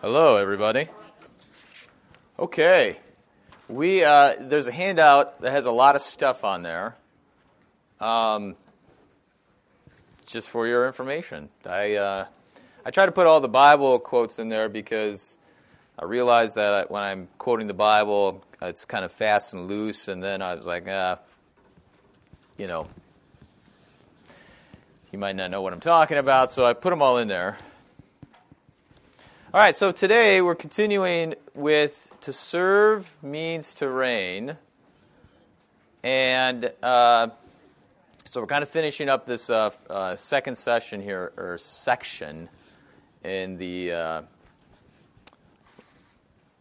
Hello, everybody. Okay, we uh, there's a handout that has a lot of stuff on there. Um, just for your information, I uh, I try to put all the Bible quotes in there because I realize that when I'm quoting the Bible, it's kind of fast and loose, and then I was like, ah, you know, you might not know what I'm talking about, so I put them all in there. All right, so today we're continuing with to serve means to reign. And uh, so we're kind of finishing up this uh, uh, second session here, or section in the uh,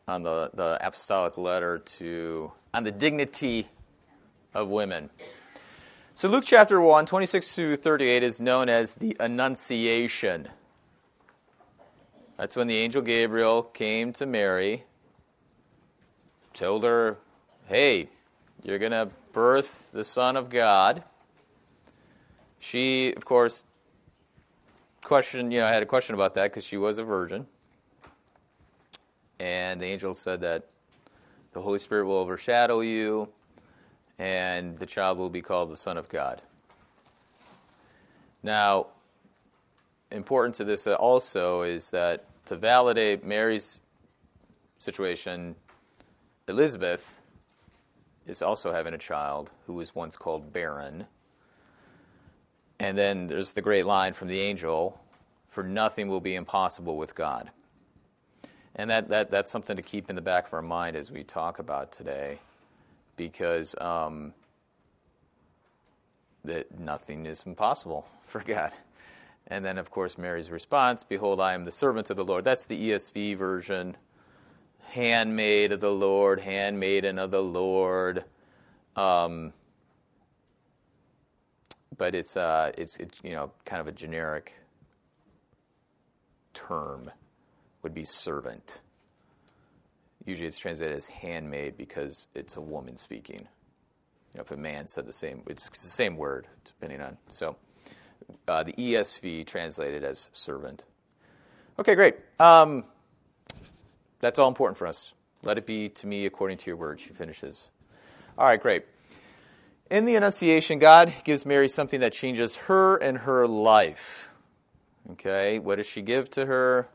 on the, the apostolic letter to on the dignity of women. So Luke chapter 1, 26 through 38 is known as the Annunciation. That's when the angel Gabriel came to Mary, told her, Hey, you're going to birth the Son of God. She, of course, questioned, you know, had a question about that because she was a virgin. And the angel said that the Holy Spirit will overshadow you, and the child will be called the Son of God. Now, important to this also is that to validate Mary's situation, Elizabeth is also having a child who was once called barren. And then there's the great line from the angel for nothing will be impossible with God. And that, that, that's something to keep in the back of our mind as we talk about today, because um, that nothing is impossible for God. And then, of course, Mary's response Behold, I am the servant of the Lord. That's the ESV version. Handmaid of the Lord, handmaiden of the Lord. Um, but it's, uh, it's, it's, you know, kind of a generic term, would be servant. Usually it's translated as handmaid because it's a woman speaking. You know, if a man said the same, it's the same word, depending on. So uh, the ESV translated as servant. Okay, great. Um, that's all important for us. Let it be to me according to your word, she finishes. All right, great. In the Annunciation, God gives Mary something that changes her and her life. Okay, what does she give to her?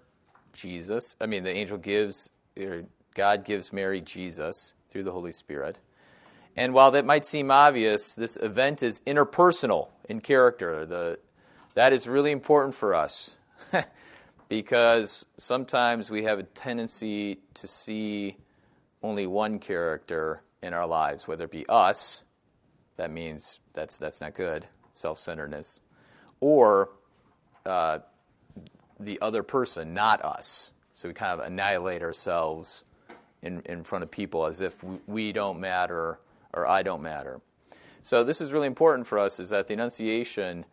Jesus. I mean, the angel gives, God gives Mary Jesus through the Holy Spirit. And while that might seem obvious, this event is interpersonal in character. The, that is really important for us because sometimes we have a tendency to see only one character in our lives, whether it be us, that means that's, that's not good, self centeredness, or uh, the other person, not us. So we kind of annihilate ourselves in, in front of people as if we don't matter or I don't matter. So this is really important for us is that the Annunciation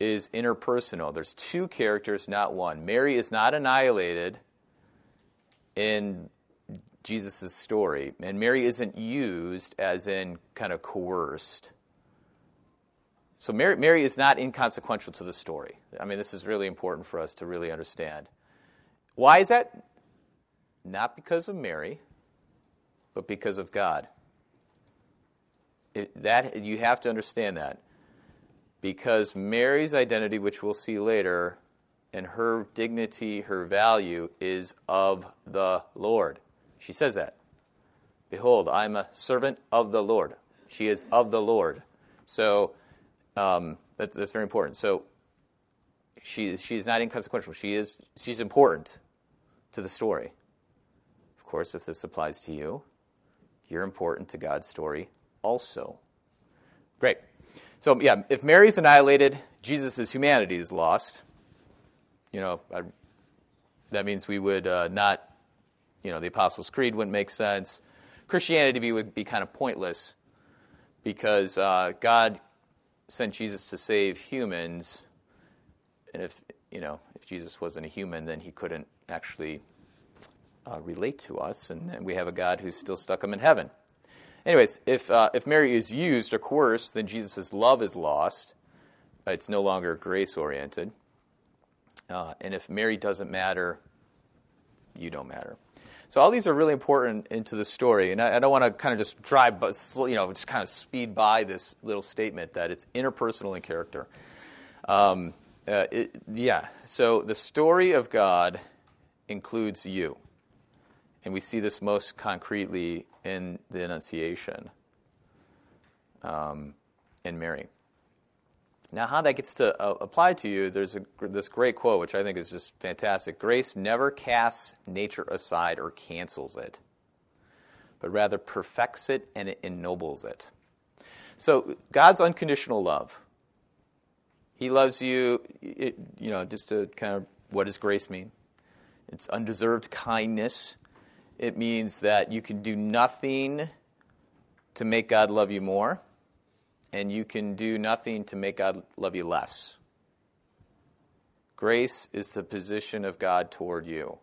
is interpersonal. There's two characters, not one. Mary is not annihilated in Jesus' story, and Mary isn't used as in kind of coerced. So Mary, Mary is not inconsequential to the story. I mean, this is really important for us to really understand. Why is that? Not because of Mary, but because of God. It, that you have to understand that because Mary's identity, which we'll see later, and her dignity, her value is of the Lord. She says that. Behold, I'm a servant of the Lord. She is of the Lord. So um, that, that's very important. So she, she's not inconsequential. She is, she's important to the story. Of course, if this applies to you, you're important to God's story also. Great. So, yeah, if Mary's annihilated, Jesus' humanity is lost. You know, I, that means we would uh, not, you know, the Apostles' Creed wouldn't make sense. Christianity would be kind of pointless because uh, God sent Jesus to save humans, and if you know, if Jesus wasn't a human, then he couldn't actually uh, relate to us, and then we have a God who's still stuck him in heaven. Anyways, if, uh, if Mary is used or coerced, then Jesus' love is lost. It's no longer grace oriented. Uh, and if Mary doesn't matter, you don't matter. So all these are really important into the story, and I, I don't want to kind of just drive, but you know, just kind of speed by this little statement that it's interpersonal in character. Um, uh, it, yeah. So the story of God includes you, and we see this most concretely in the Annunciation um, in Mary. Now, how that gets to uh, apply to you, there's a, this great quote, which I think is just fantastic. Grace never casts nature aside or cancels it, but rather perfects it and it ennobles it. So, God's unconditional love. He loves you, it, you know, just to kind of, what does grace mean? It's undeserved kindness. It means that you can do nothing to make God love you more and you can do nothing to make God love you less. Grace is the position of God toward you.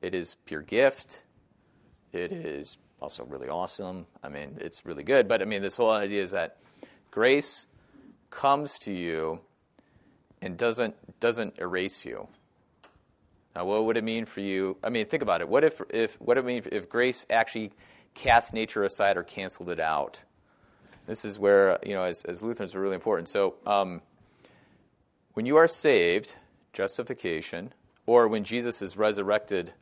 It is pure gift. It is also really awesome. I mean, it's really good. But I mean, this whole idea is that grace comes to you and doesn't doesn't erase you. Now, what would it mean for you? I mean, think about it. What if if what it mean if grace actually cast nature aside or canceled it out? This is where, you know, as, as Lutherans are really important. So, um, when you are saved, justification, or when Jesus is resurrected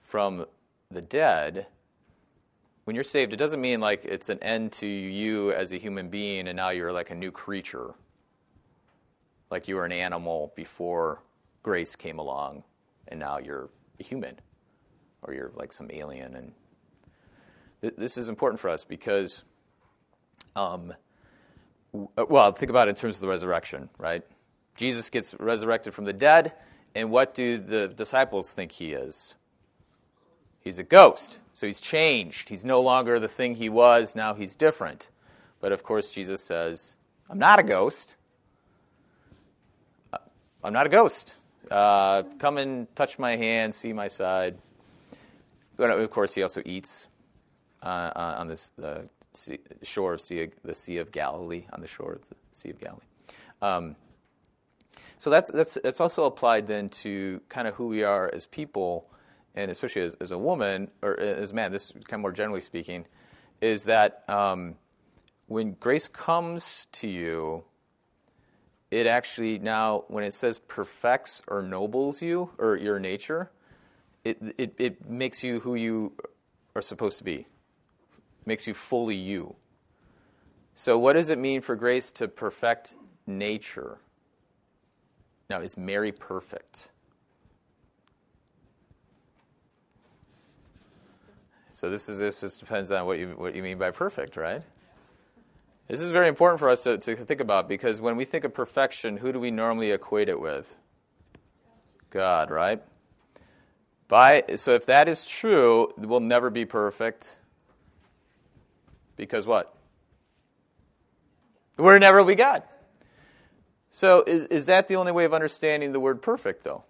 from the dead, when you're saved, it doesn't mean like it's an end to you as a human being and now you're like a new creature. Like you were an animal before grace came along and now you're a human or you're like some alien. And th- this is important for us because um, well, think about it in terms of the resurrection, right? Jesus gets resurrected from the dead, and what do the disciples think he is? He's a ghost. So he's changed. He's no longer the thing he was, now he's different. But of course, Jesus says, I'm not a ghost. I'm not a ghost. Uh, come and touch my hand, see my side. But of course, he also eats uh, on this the sea, shore of sea, the Sea of Galilee, on the shore of the Sea of Galilee. Um, so that's, that's, that's also applied then to kind of who we are as people, and especially as, as a woman, or as a man, this kind of more generally speaking, is that um, when grace comes to you, it actually now, when it says perfects or nobles you, or your nature, it, it, it makes you who you are supposed to be makes you fully you. So, what does it mean for grace to perfect nature? Now, is Mary perfect? So this is this just depends on what you what you mean by perfect, right? This is very important for us to, to think about because when we think of perfection, who do we normally equate it with? God, right? By so if that is true, we'll never be perfect. Because what? We're never be God. So is, is that the only way of understanding the word perfect, though?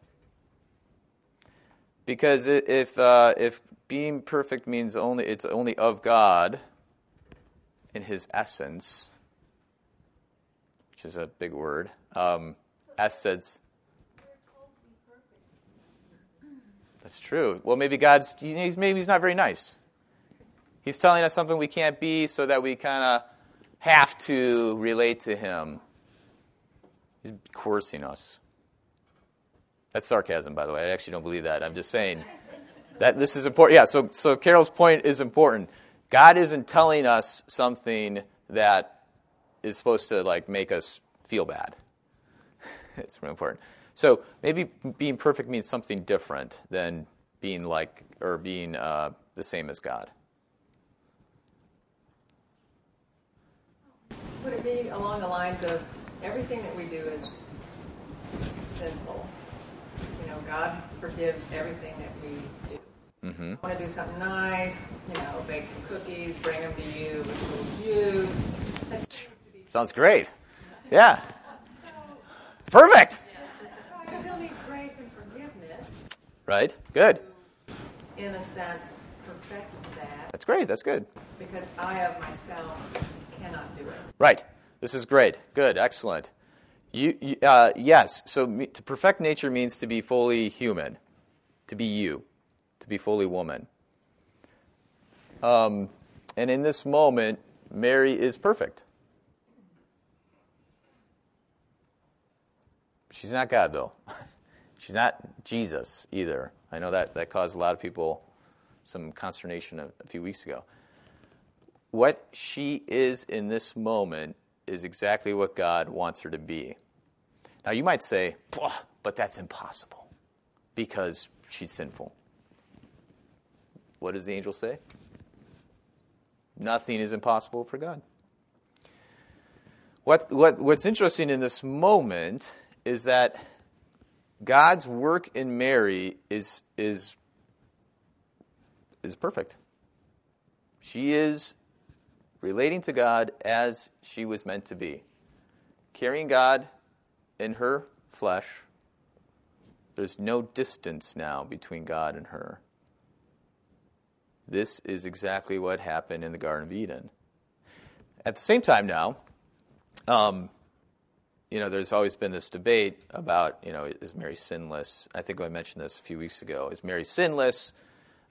Because if, uh, if being perfect means only it's only of God in His essence, which is a big word, um, essence. That's true. Well, maybe God's he's, maybe he's not very nice. He's telling us something we can't be so that we kind of have to relate to him. He's coercing us. That's sarcasm, by the way. I actually don't believe that. I'm just saying that this is important. Yeah, so, so Carol's point is important. God isn't telling us something that is supposed to like make us feel bad. it's really important. So maybe being perfect means something different than being like or being uh, the same as God. Would it be along the lines of everything that we do is sinful? You know, God forgives everything that we do. Mm-hmm. Want to do something nice? You know, bake some cookies, bring them to you with a little juice. Sounds great. Yeah. So, Perfect. Yeah. So I still need grace and forgiveness. Right. Good. In a sense, perfect that. That's great. That's good. Because I of myself cannot do it. Right. This is great. Good. Excellent. You, uh, yes. So to perfect nature means to be fully human. to be you, to be fully woman. Um, and in this moment, Mary is perfect. She's not God, though. She's not Jesus either. I know that, that caused a lot of people some consternation a, a few weeks ago. What she is in this moment is exactly what God wants her to be. Now, you might say, but that's impossible because she's sinful. What does the angel say? Nothing is impossible for God. What, what, what's interesting in this moment is that God's work in Mary is, is, is perfect. She is relating to God as she was meant to be, carrying God in her flesh. There's no distance now between God and her. This is exactly what happened in the Garden of Eden. At the same time, now, um, you know, there's always been this debate about, you know, is Mary sinless? I think I mentioned this a few weeks ago. Is Mary sinless,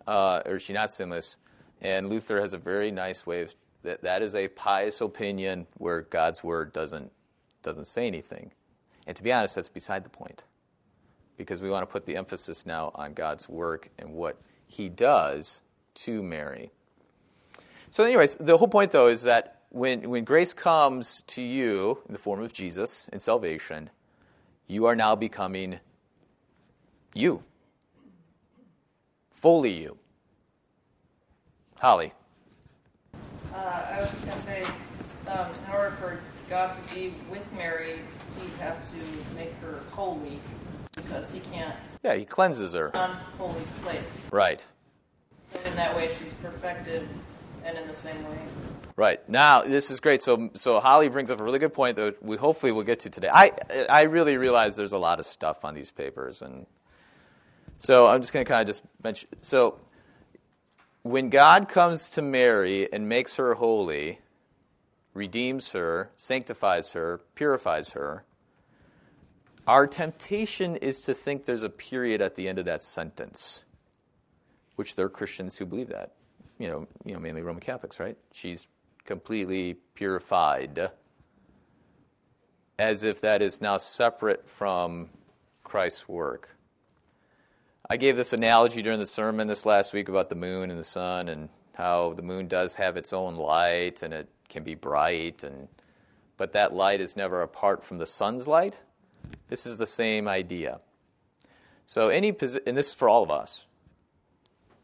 uh, or is she not sinless? And Luther has a very nice way of that. That is a pious opinion where God's word doesn't doesn't say anything. And to be honest, that's beside the point, because we want to put the emphasis now on God's work and what He does to Mary. So, anyways, the whole point, though, is that when, when grace comes to you in the form of Jesus and salvation, you are now becoming you. Fully you. Holly. Uh, I was just going to say, um, in order for God to be with Mary, he'd have to make her holy because he can't. Yeah, he cleanses her. Unholy place. Right. So in that way, she's perfected, and in the same way. Right now, this is great. So, so Holly brings up a really good point that we hopefully will get to today. I, I really realize there's a lot of stuff on these papers, and so I'm just going to kind of just mention. So, when God comes to Mary and makes her holy, redeems her, sanctifies her, purifies her, our temptation is to think there's a period at the end of that sentence, which there are Christians who believe that. You know, you know, mainly Roman Catholics, right? She's completely purified, as if that is now separate from Christ's work. I gave this analogy during the sermon this last week about the moon and the sun and how the moon does have its own light and it can be bright and but that light is never apart from the sun's light. This is the same idea. So any and this is for all of us.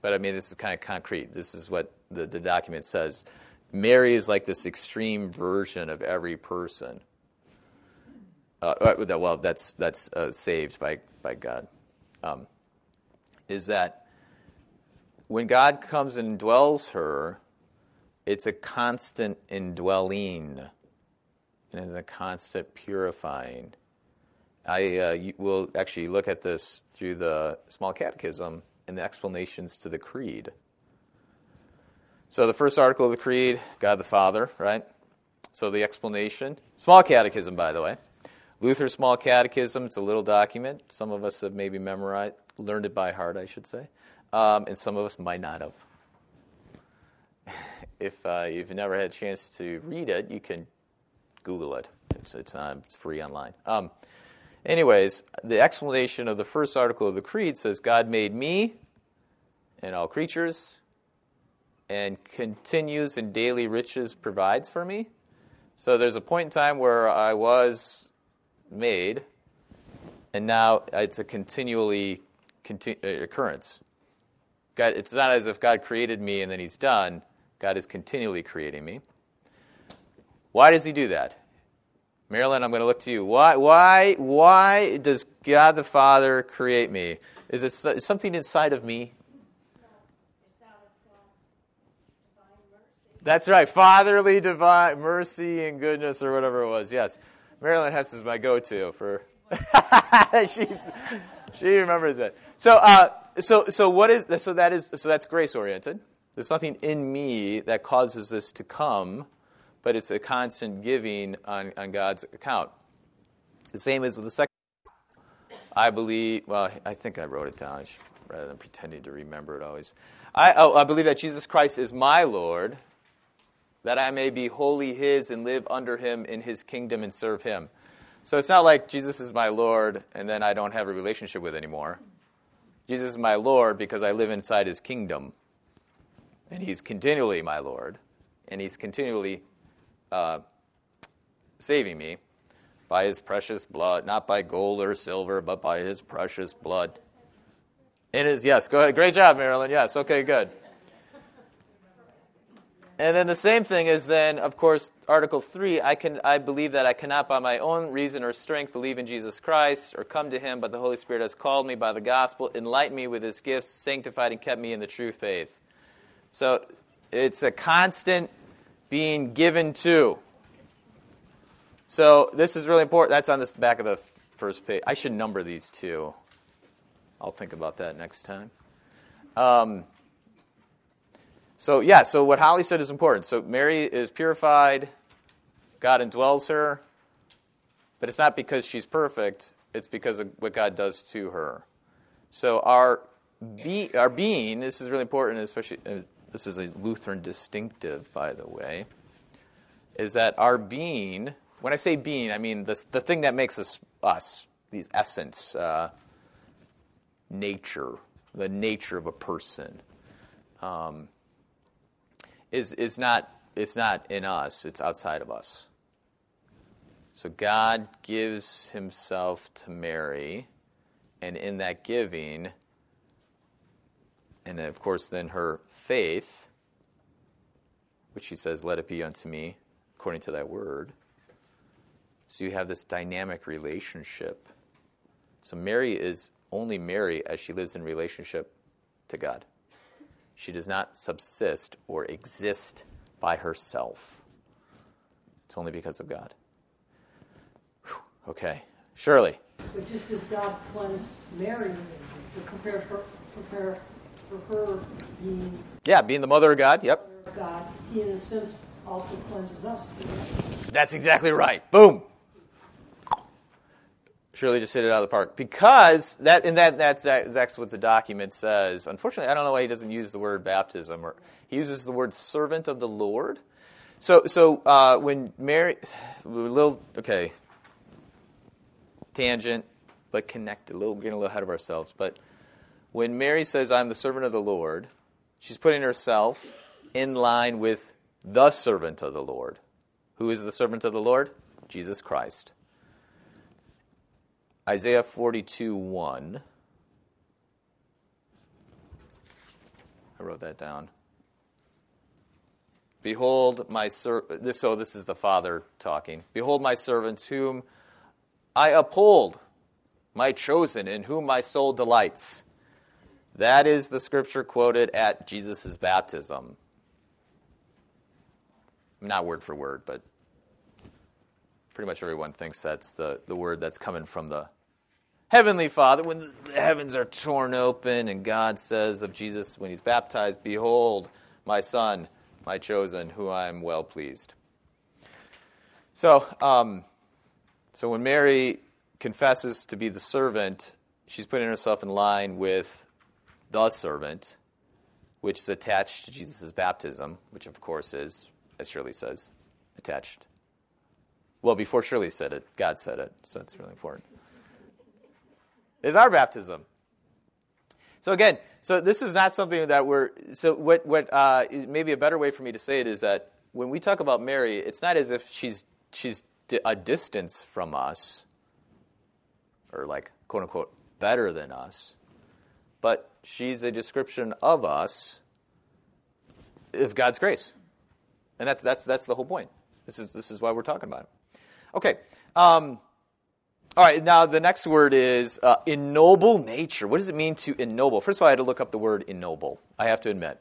But I mean this is kind of concrete. This is what the, the document says. Mary is like this extreme version of every person. Uh, uh well, that's that's uh, saved by by God. Um, is that when God comes and dwells her, it's a constant indwelling, and it's a constant purifying. I uh, will actually look at this through the Small Catechism and the explanations to the Creed. So the first article of the Creed, God the Father, right? So the explanation, Small Catechism, by the way. Luther's Small Catechism, it's a little document. Some of us have maybe memorized, learned it by heart, I should say, um, and some of us might not have. if uh, you've never had a chance to read it, you can Google it. It's, it's, it's free online. Um, anyways, the explanation of the first article of the Creed says God made me and all creatures and continues in daily riches provides for me. So there's a point in time where I was made, and now it's a continually continu- uh, occurrence. God, it's not as if God created me and then He's done. God is continually creating me. Why does He do that? Marilyn, I'm going to look to you. Why, why, why does God the Father create me? Is it something inside of me That's right. Fatherly divine mercy and goodness or whatever it was. Yes. Marilyn Hess is my go-to for She's, she remembers it. So uh, so so what is so that is so that's grace oriented. There's nothing in me that causes this to come, but it's a constant giving on, on God's account. The same as with the second. I believe. Well, I think I wrote it down. rather than pretending to remember it always. I, oh, I believe that Jesus Christ is my Lord, that I may be wholly His and live under Him in His kingdom and serve Him. So it's not like Jesus is my Lord and then I don't have a relationship with anymore. Jesus is my Lord because I live inside His kingdom, and He's continually my Lord, and He's continually uh, saving me by His precious blood, not by gold or silver, but by His precious blood. It is, yes, go ahead. Great job, Marilyn. Yes, okay, good. And then the same thing is then, of course, Article 3, I, can, I believe that I cannot by my own reason or strength believe in Jesus Christ or come to him, but the Holy Spirit has called me by the gospel, enlightened me with his gifts, sanctified and kept me in the true faith. So it's a constant being given to. So this is really important. That's on the back of the first page. I should number these two. I'll think about that next time. Um, so, yeah, so what Holly said is important. So, Mary is purified, God indwells her, but it's not because she's perfect, it's because of what God does to her. So, our, be, our being, this is really important, especially, uh, this is a Lutheran distinctive, by the way, is that our being, when I say being, I mean the, the thing that makes us us, these essence, uh, nature, the nature of a person. Um, is, is not, it's not in us, it's outside of us. So God gives himself to Mary, and in that giving, and of course, then her faith, which she says, Let it be unto me according to that word. So you have this dynamic relationship. So Mary is only Mary as she lives in relationship to God. She does not subsist or exist by herself. It's only because of God. Whew. Okay. Shirley. But just as God cleansed Mary to prepare for, prepare for her being Yeah, being the mother of God. Yep. God, He in a sense also cleanses us. That's exactly right. Boom. Shirley just hit it out of the park because that and that that's that's what the document says. Unfortunately, I don't know why he doesn't use the word baptism or he uses the word servant of the Lord. So so uh, when Mary, little okay, tangent, but connected. A little getting a little ahead of ourselves. But when Mary says, "I'm the servant of the Lord," she's putting herself in line with the servant of the Lord. Who is the servant of the Lord? Jesus Christ. Isaiah 42 1. I wrote that down. Behold, my servant. So this is the Father talking. Behold, my servants, whom I uphold, my chosen, in whom my soul delights. That is the scripture quoted at Jesus' baptism. Not word for word, but pretty much everyone thinks that's the, the word that's coming from the Heavenly Father, when the heavens are torn open and God says of Jesus when he's baptized, Behold, my Son, my chosen, who I am well pleased. So, um, so when Mary confesses to be the servant, she's putting herself in line with the servant, which is attached to Jesus' baptism, which of course is, as Shirley says, attached. Well, before Shirley said it, God said it, so it's really important is our baptism. So again, so this is not something that we're. So what? What? Uh, maybe a better way for me to say it is that when we talk about Mary, it's not as if she's she's a distance from us, or like quote unquote better than us, but she's a description of us of God's grace, and that's that's that's the whole point. This is this is why we're talking about it. Okay. Um, all right, now the next word is uh, ennoble nature. What does it mean to ennoble? First of all, I had to look up the word ennoble. I have to admit.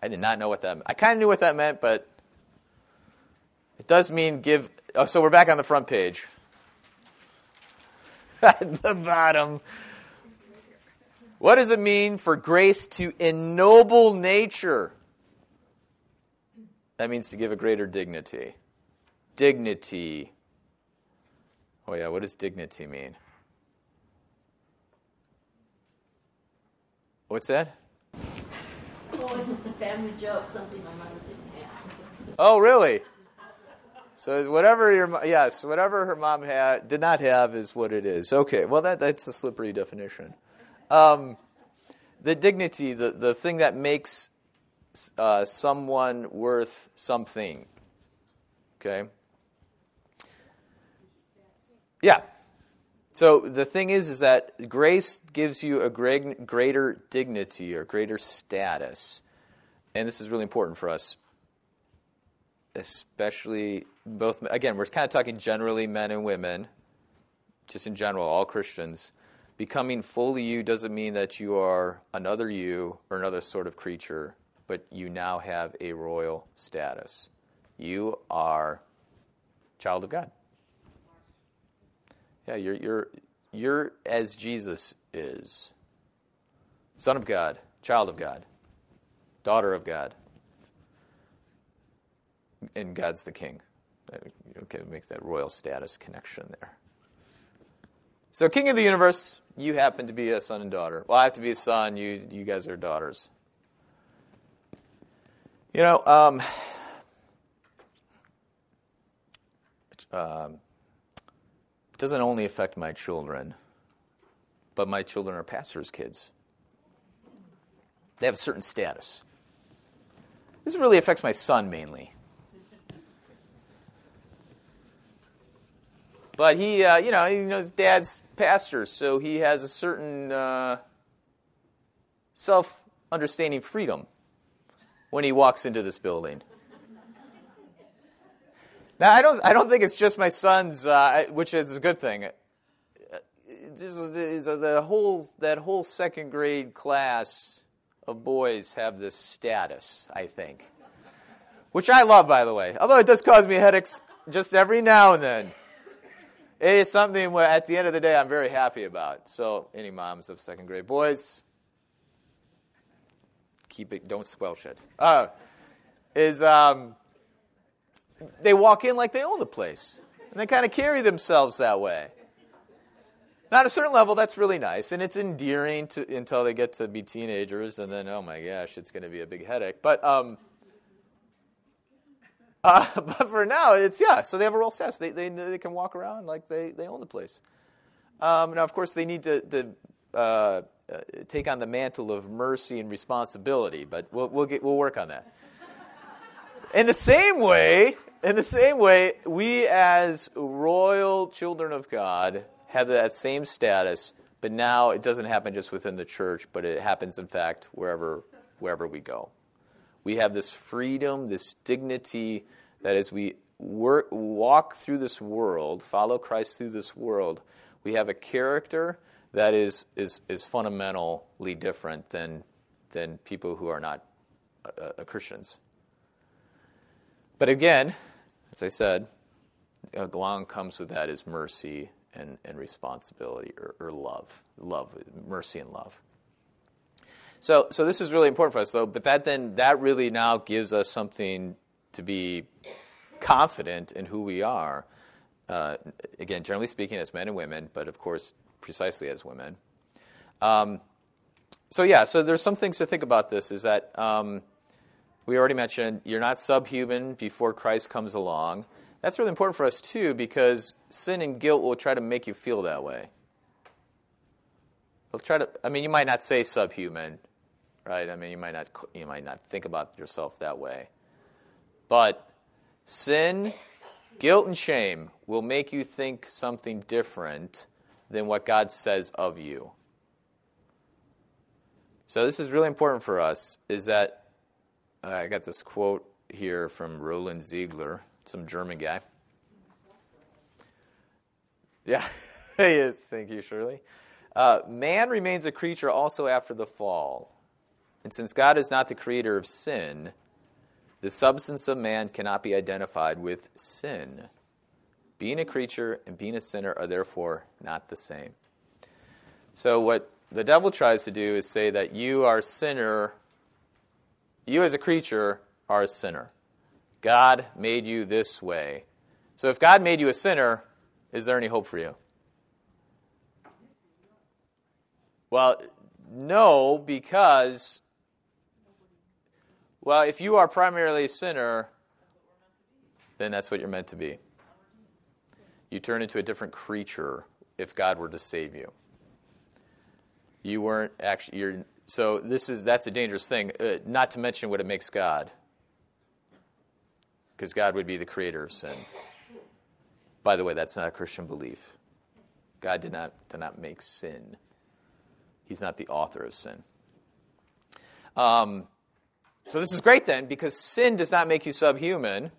I did not know what that meant. I kind of knew what that meant, but it does mean give. Oh, so we're back on the front page. At the bottom. What does it mean for grace to ennoble nature? That means to give a greater dignity. Dignity Oh, yeah, what does dignity mean? What's that? Well, it was a family joke, something my mother didn't have. Oh, really? So whatever your yes, whatever her mom had did not have is what it is. Okay, well that that's a slippery definition. Um, the dignity, the the thing that makes uh, someone worth something. Okay. Yeah. So the thing is, is that grace gives you a great, greater dignity or greater status, and this is really important for us especially both again we're kind of talking generally men and women just in general all christians. Becoming fully you doesn't mean that you are another you or another sort of creature but you now have a royal status. You are child of god yeah you're you're you're as jesus is son of god child of god daughter of god and God's the king. Okay, makes that royal status connection there. So, king of the universe, you happen to be a son and daughter. Well, I have to be a son. You, you guys are daughters. You know, um, um, doesn't only affect my children, but my children are pastors' kids. They have a certain status. This really affects my son mainly. But he, uh, you know, he knows dad's pastor, so he has a certain uh, self understanding freedom when he walks into this building. Now, I don't, I don't think it's just my son's, uh, which is a good thing. The whole, that whole second grade class of boys have this status, I think. Which I love, by the way. Although it does cause me headaches just every now and then it is something where at the end of the day I'm very happy about. So, any moms of second grade boys, keep it, don't squelch it. Uh, is um, they walk in like they own the place, and they kind of carry themselves that way. Now, at a certain level, that's really nice, and it's endearing to, until they get to be teenagers, and then, oh my gosh, it's going to be a big headache. But um, uh, but for now, it's yeah. So they have a real status. They, they they can walk around like they, they own the place. Um, now, of course, they need to, to uh, uh, take on the mantle of mercy and responsibility, but we'll we'll get we'll work on that. in the same way, in the same way, we as royal children of God have that same status, but now it doesn't happen just within the church, but it happens, in fact, wherever wherever we go. We have this freedom, this dignity that as we work, walk through this world, follow Christ through this world, we have a character that is, is, is fundamentally different than, than people who are not uh, uh, Christians. But again, as I said, along comes with that is mercy and, and responsibility or, or love. Love, mercy and love. So, so this is really important for us, though. But that then that really now gives us something to be confident in who we are. Uh, again, generally speaking, as men and women, but of course, precisely as women. Um, so yeah, so there's some things to think about. This is that um, we already mentioned you're not subhuman before Christ comes along. That's really important for us too, because sin and guilt will try to make you feel that way. They'll try to. I mean, you might not say subhuman, right? I mean, you might not you might not think about yourself that way, but sin, guilt, and shame will make you think something different than what God says of you. So this is really important for us. Is that I got this quote here from Roland Ziegler, some German guy. Yeah, he is. thank you, Shirley. Uh, man remains a creature also after the fall. And since God is not the creator of sin, the substance of man cannot be identified with sin. Being a creature and being a sinner are therefore not the same. So, what the devil tries to do is say that you are a sinner, you as a creature are a sinner. God made you this way. So, if God made you a sinner, is there any hope for you? Well, no, because, well, if you are primarily a sinner, then that's what you're meant to be. You turn into a different creature if God were to save you. You weren't actually, you're, so this is, that's a dangerous thing, uh, not to mention what it makes God. Because God would be the creator of sin. By the way, that's not a Christian belief. God did not, did not make sin. He's not the author of sin. Um, so this is great then, because sin does not make you subhuman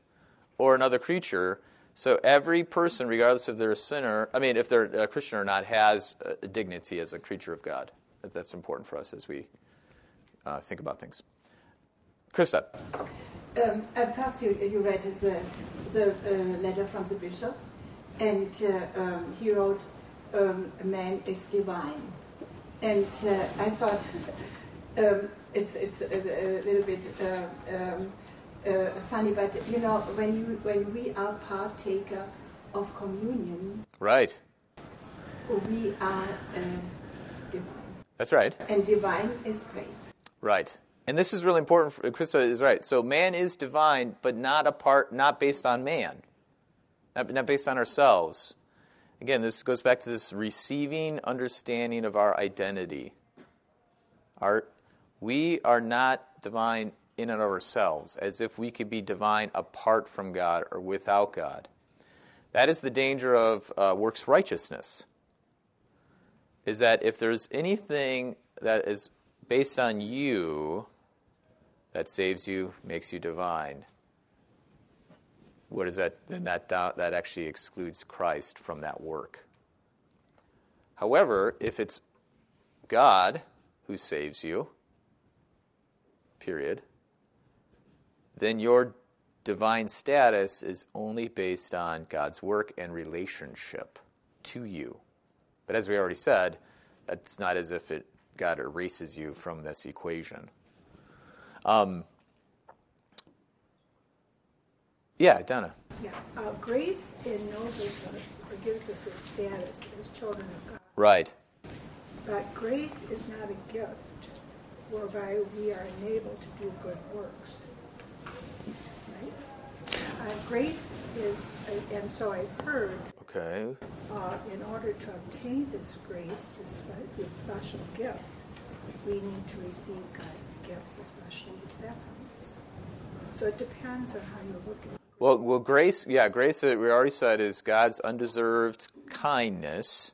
or another creature. So every person, regardless if they're a sinner, I mean, if they're a Christian or not, has a dignity as a creature of God. That's important for us as we uh, think about things. Krista. Um, uh, perhaps you, you read the, the uh, letter from the bishop, and uh, um, he wrote, um, "Man is divine," and uh, I thought um, it's it's a, a little bit uh, um, uh, funny, but you know, when you when we are partaker of communion, right, we are divine. That's right. And divine is grace. Right. And this is really important. For, Krista is right. So man is divine, but not apart, not based on man, not, not based on ourselves. Again, this goes back to this receiving understanding of our identity. Our, we are not divine in and of ourselves, as if we could be divine apart from God or without God. That is the danger of uh, works righteousness. Is that if there's anything that is based on you that saves you, makes you divine. What is that? Then that, that actually excludes Christ from that work. However, if it's God who saves you, period, then your divine status is only based on God's work and relationship to you. But as we already said, that's not as if it God erases you from this equation. Um, yeah, Donna. Yeah, uh, grace ennobles us or gives us a status as children of God. Right. But grace is not a gift whereby we are enabled to do good works. Right? Uh, grace is, uh, and so I've heard Okay. uh, in order to obtain this grace, this, these special gifts, we need to receive God's gifts, especially the sacraments. So it depends on how you look at it. Well, well, grace, yeah, grace, we already said, is God's undeserved kindness.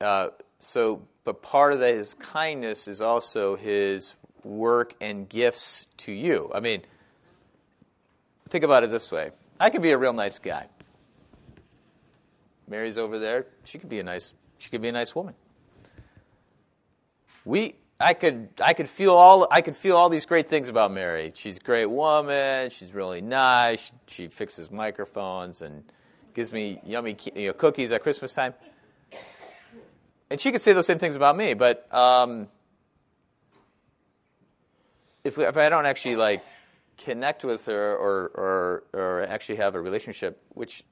Uh, so, but part of that, his kindness is also his work and gifts to you. I mean, think about it this way I can be a real nice guy. Mary's over there. She could be a nice. She could be a nice woman. We, I could, I could feel all, I could feel all these great things about Mary. She's a great woman. She's really nice. She, she fixes microphones and gives me yummy you know, cookies at Christmas time. And she could say those same things about me, but um, if, we, if I don't actually like connect with her or, or, or actually have a relationship, which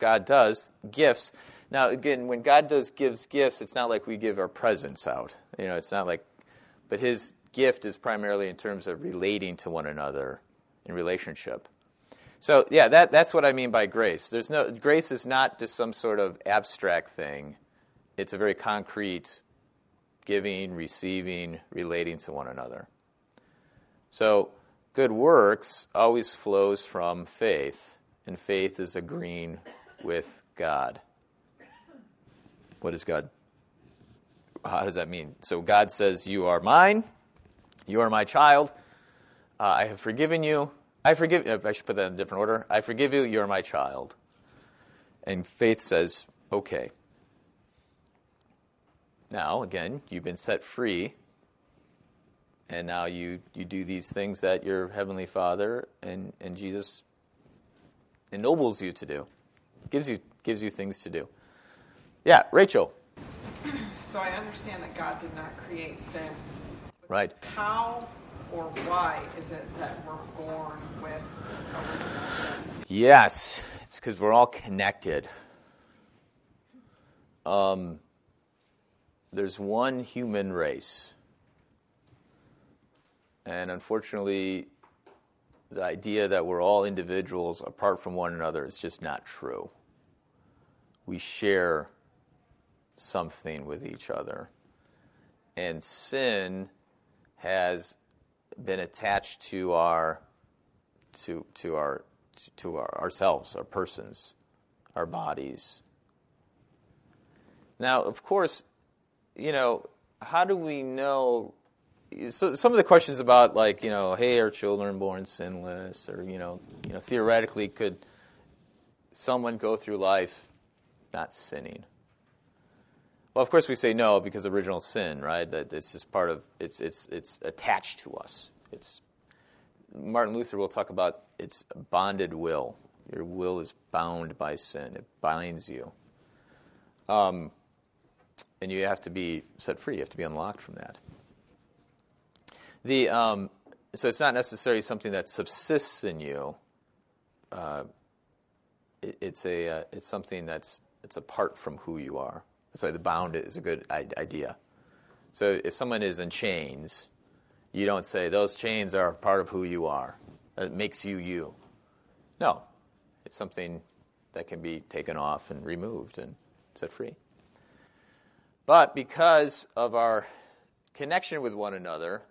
God does, gifts. Now, again, when God does gives gifts, it's not like we give our presents out. You know, it's not like, but His gift is primarily in terms of relating to one another in relationship. So, yeah, that, that's what I mean by grace. There's no grace is not just some sort of abstract thing. It's a very concrete giving, receiving, relating to one another. So, good works always flows from faith, and faith is agreeing with God. What is God? How does that mean? So God says, You are mine, you are my child, uh, I have forgiven you. I forgive uh, I should put that in a different order. I forgive you, you're my child. And faith says, Okay. Now, again, you've been set free, and now you, you do these things that your Heavenly Father and, and Jesus ennobles you to do gives you gives you things to do. Yeah, Rachel. So I understand that God did not create sin. Right. How or why is it that we're born with original sin? Yes, it's because we're all connected. Um, there's one human race. And unfortunately, the idea that we're all individuals apart from one another is just not true. We share something with each other. And sin has been attached to our to to our to our, ourselves, our persons, our bodies. Now, of course, you know, how do we know so some of the questions about like you know hey are children born sinless or you know you know theoretically could someone go through life not sinning. Well of course we say no because original sin right? That it's just part of it's it's it's attached to us. It's martin luther will talk about it's bonded will. Your will is bound by sin. It binds you. Um, and you have to be set free. You have to be unlocked from that. The, um, so it's not necessarily something that subsists in you. Uh, it, it's, a, uh, it's something that's it's apart from who you are. That's why the bound is a good idea. So if someone is in chains, you don't say, those chains are part of who you are. It makes you you. No, it's something that can be taken off and removed and set free. But because of our connection with one another,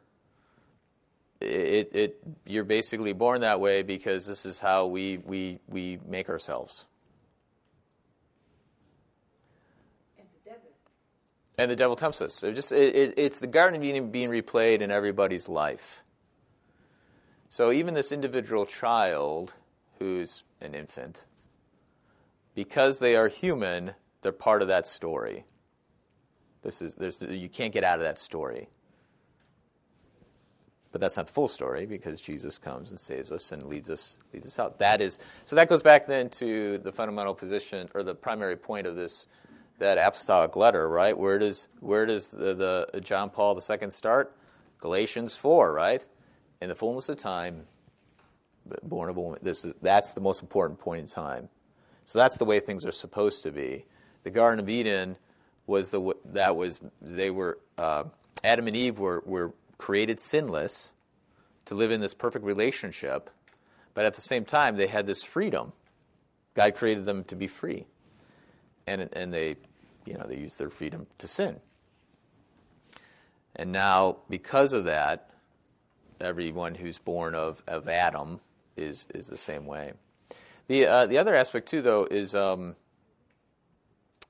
it, it, you're basically born that way because this is how we, we, we make ourselves. And the devil. And the devil tempts us. Just it, it, it's the Garden of Eden being replayed in everybody's life. So even this individual child who's an infant, because they are human, they're part of that story. This is, there's, you can't get out of that story. But that's not the full story because Jesus comes and saves us and leads us leads us out. That is so that goes back then to the fundamental position or the primary point of this that apostolic letter, right? Where does where does the, the John Paul II start? Galatians four, right? In the fullness of time, born of a woman. This is that's the most important point in time. So that's the way things are supposed to be. The Garden of Eden was the that was they were uh, Adam and Eve were were created sinless to live in this perfect relationship, but at the same time, they had this freedom. God created them to be free. And, and they, you know, they use their freedom to sin. And now, because of that, everyone who's born of, of Adam is, is the same way. The, uh, the other aspect, too, though, is um,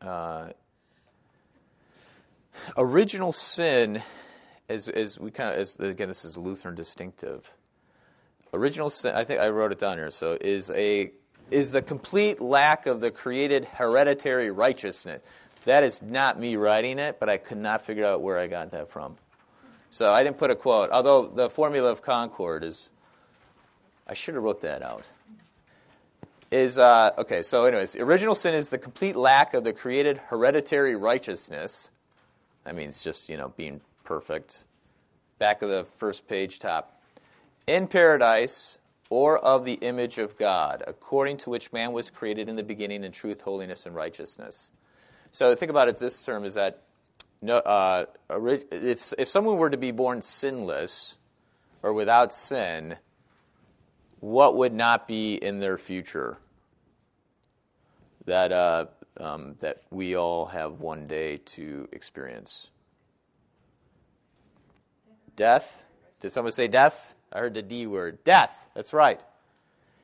uh, original sin as, as we kind of, as, again, this is Lutheran distinctive. Original sin, I think I wrote it down here, so is a is the complete lack of the created hereditary righteousness. That is not me writing it, but I could not figure out where I got that from. So I didn't put a quote, although the formula of Concord is, I should have wrote that out. Is, uh, okay, so anyways, original sin is the complete lack of the created hereditary righteousness. That means just, you know, being perfect. Back of the first page, top. In paradise, or of the image of God, according to which man was created in the beginning in truth, holiness, and righteousness. So think about it this term is that no, uh, if, if someone were to be born sinless or without sin, what would not be in their future that, uh, um, that we all have one day to experience? Death. Did someone say death? I heard the D word. Death. That's right.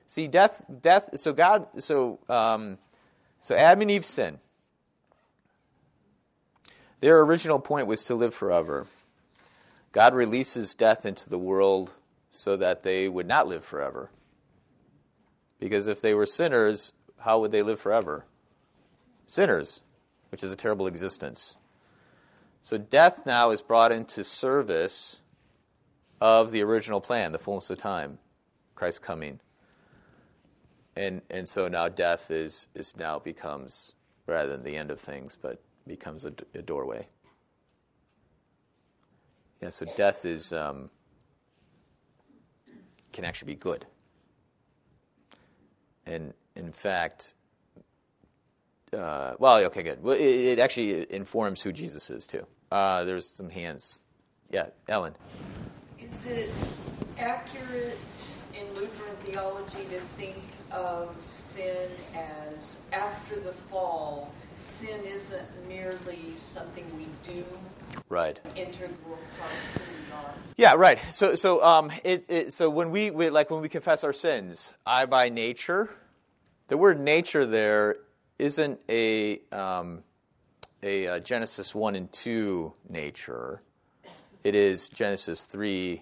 See, death, death. So God, so um, so Adam and Eve sin. Their original point was to live forever. God releases death into the world so that they would not live forever. Because if they were sinners, how would they live forever? Sinners, which is a terrible existence. So death now is brought into service of the original plan, the fullness of time, Christ coming. And and so now death is is now becomes rather than the end of things, but becomes a, a doorway. Yeah, so death is um, can actually be good. And in fact, uh, well, okay, good. Well, it, it actually informs who Jesus is too. Uh, there's some hands. Yeah, Ellen. Is it accurate in Lutheran theology to think of sin as after the fall? Sin isn't merely something we do, Right. integral part of who we are. Yeah, right. So, so, um, it, it, so when we, we, like, when we confess our sins, I by nature, the word nature there isn't a, um, a uh, Genesis 1 and 2 nature. It is Genesis 3.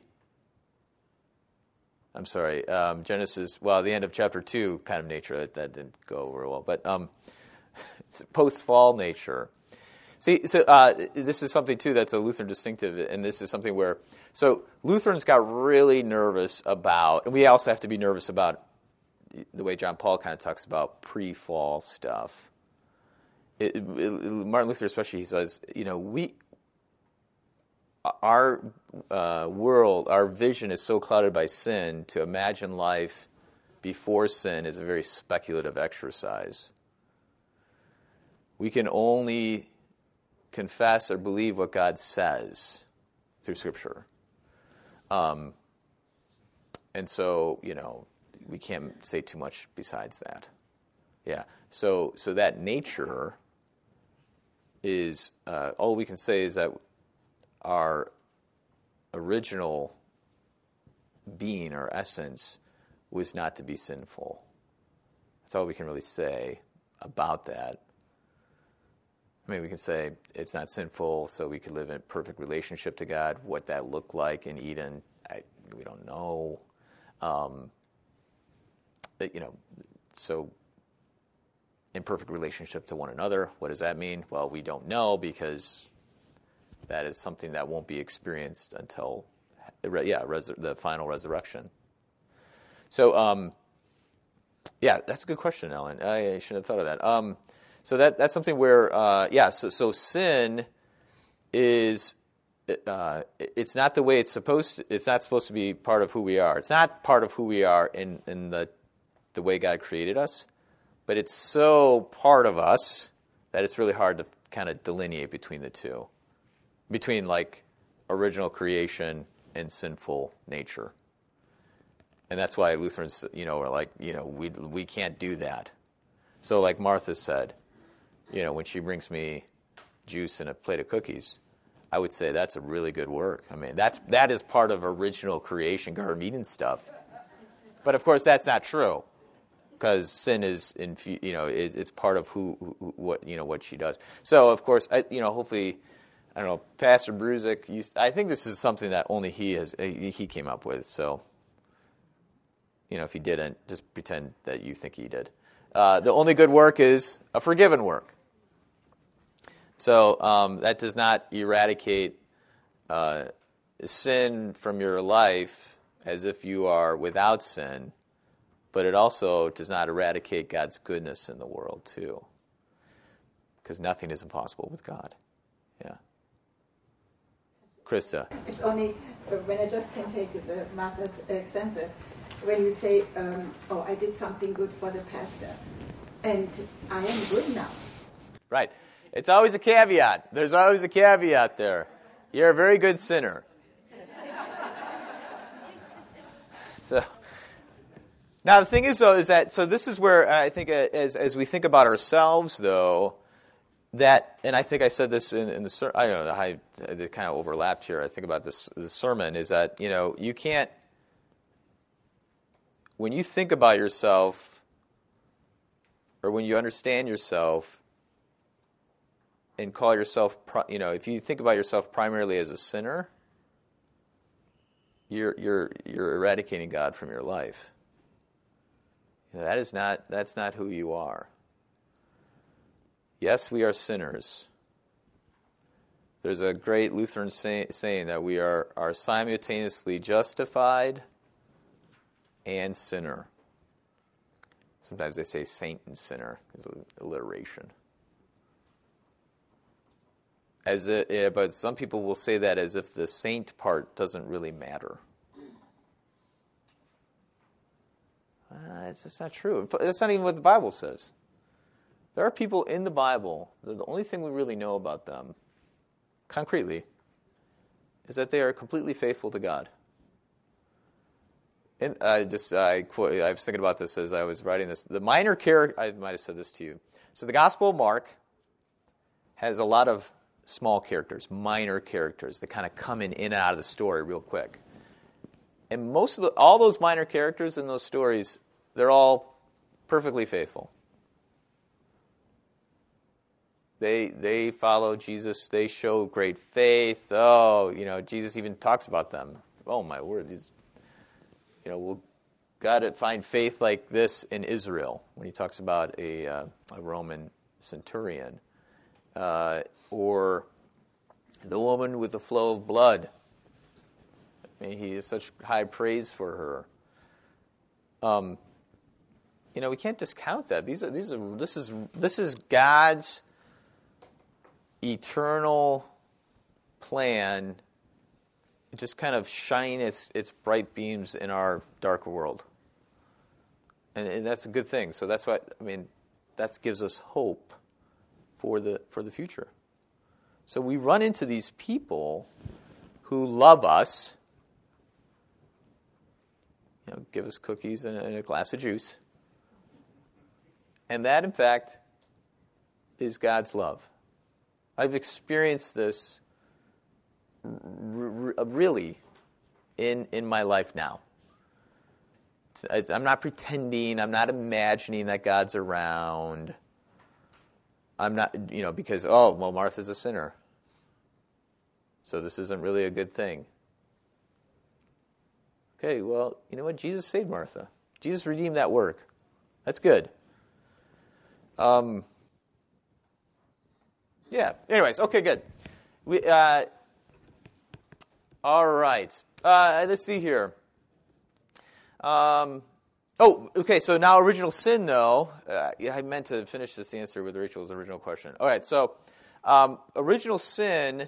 I'm sorry, um, Genesis, well, the end of chapter 2 kind of nature. That, that didn't go very well. But um, post fall nature. See, so uh, this is something too that's a Lutheran distinctive, and this is something where so Lutherans got really nervous about, and we also have to be nervous about the way John Paul kind of talks about pre-fall stuff. It, it, Martin Luther, especially, he says, you know, we our uh, world, our vision is so clouded by sin. To imagine life before sin is a very speculative exercise. We can only confess or believe what God says through Scripture. Um, and so, you know, we can't say too much besides that. Yeah. So, so that nature is uh, all we can say is that our original being, our essence, was not to be sinful. That's all we can really say about that. I mean, we can say it's not sinful, so we could live in perfect relationship to God. What that looked like in Eden, I, we don't know. Um, you know, so in perfect relationship to one another, what does that mean? Well, we don't know because that is something that won't be experienced until, yeah, the final resurrection. So, um, yeah, that's a good question, Ellen. I should have thought of that. Um, so that that's something where, uh, yeah. So so sin is uh, it's not the way it's supposed. To, it's not supposed to be part of who we are. It's not part of who we are in in the the way God created us, but it's so part of us that it's really hard to kind of delineate between the two, between like original creation and sinful nature. And that's why Lutherans, you know, are like, you know, we we can't do that. So, like Martha said, you know, when she brings me juice and a plate of cookies, I would say that's a really good work. I mean, that's that is part of original creation, Garden Eden stuff. But of course, that's not true because sin is, in, you know, it's, it's part of who, who, what, you know, what she does. So, of course, I, you know, hopefully, I don't know, Pastor Bruzik. I think this is something that only he has, he came up with. So, you know, if he didn't, just pretend that you think he did. Uh, the only good work is a forgiven work. So um, that does not eradicate uh, sin from your life as if you are without sin, but it also does not eradicate God's goodness in the world, too. Because nothing is impossible with God. Yeah. Krista. It's only uh, when I just can take the Martha's example. When you say, um, "Oh, I did something good for the pastor," and I am good now. Right. It's always a caveat. There's always a caveat there. You're a very good sinner. So now the thing is though is that so this is where I think uh, as as we think about ourselves though that and I think I said this in, in the I don't know I it kind of overlapped here. I think about this the sermon is that you know you can't when you think about yourself or when you understand yourself and call yourself, you know, if you think about yourself primarily as a sinner, you're you're you're eradicating God from your life. You know, that is not that's not who you are. Yes, we are sinners. There's a great Lutheran say, saying that we are, are simultaneously justified and sinner. Sometimes they say saint and sinner, is alliteration. As but some people will say that as if the saint part doesn't really matter. Uh, it's not true. That's not even what the Bible says. There are people in the Bible that the only thing we really know about them, concretely, is that they are completely faithful to God. And I just I, quote, I was thinking about this as I was writing this. The minor character, I might have said this to you. So the Gospel of Mark has a lot of small characters, minor characters that kind of come in, in and out of the story real quick. And most of the, all those minor characters in those stories, they're all perfectly faithful. They, they follow Jesus. They show great faith. Oh, you know, Jesus even talks about them. Oh, my word. These, you know, we'll got to find faith like this in Israel when he talks about a, uh, a Roman centurion. Uh, or the woman with the flow of blood. I mean, he has such high praise for her. Um, you know, we can't discount that. These are these are this is this is God's eternal plan just kind of shine its, its bright beams in our dark world. And, and that's a good thing. So that's what, I mean, that gives us hope for the, for the future. So we run into these people who love us, you know, give us cookies and, a glass of juice. And that, in fact, is God's love. I've experienced this r- r- really in, in my life now. It's, it's, I'm not pretending, I'm not imagining that God's around. I'm not, you know, because, oh, well, Martha's a sinner. So this isn't really a good thing. Okay, well, you know what? Jesus saved Martha. Jesus redeemed that work. That's good. Um, yeah. Anyways, okay, good. We, uh, all right. Uh, let's see here. Um, oh, okay. So now original sin, though. Uh, I meant to finish this answer with Rachel's original question. All right. So um, original sin,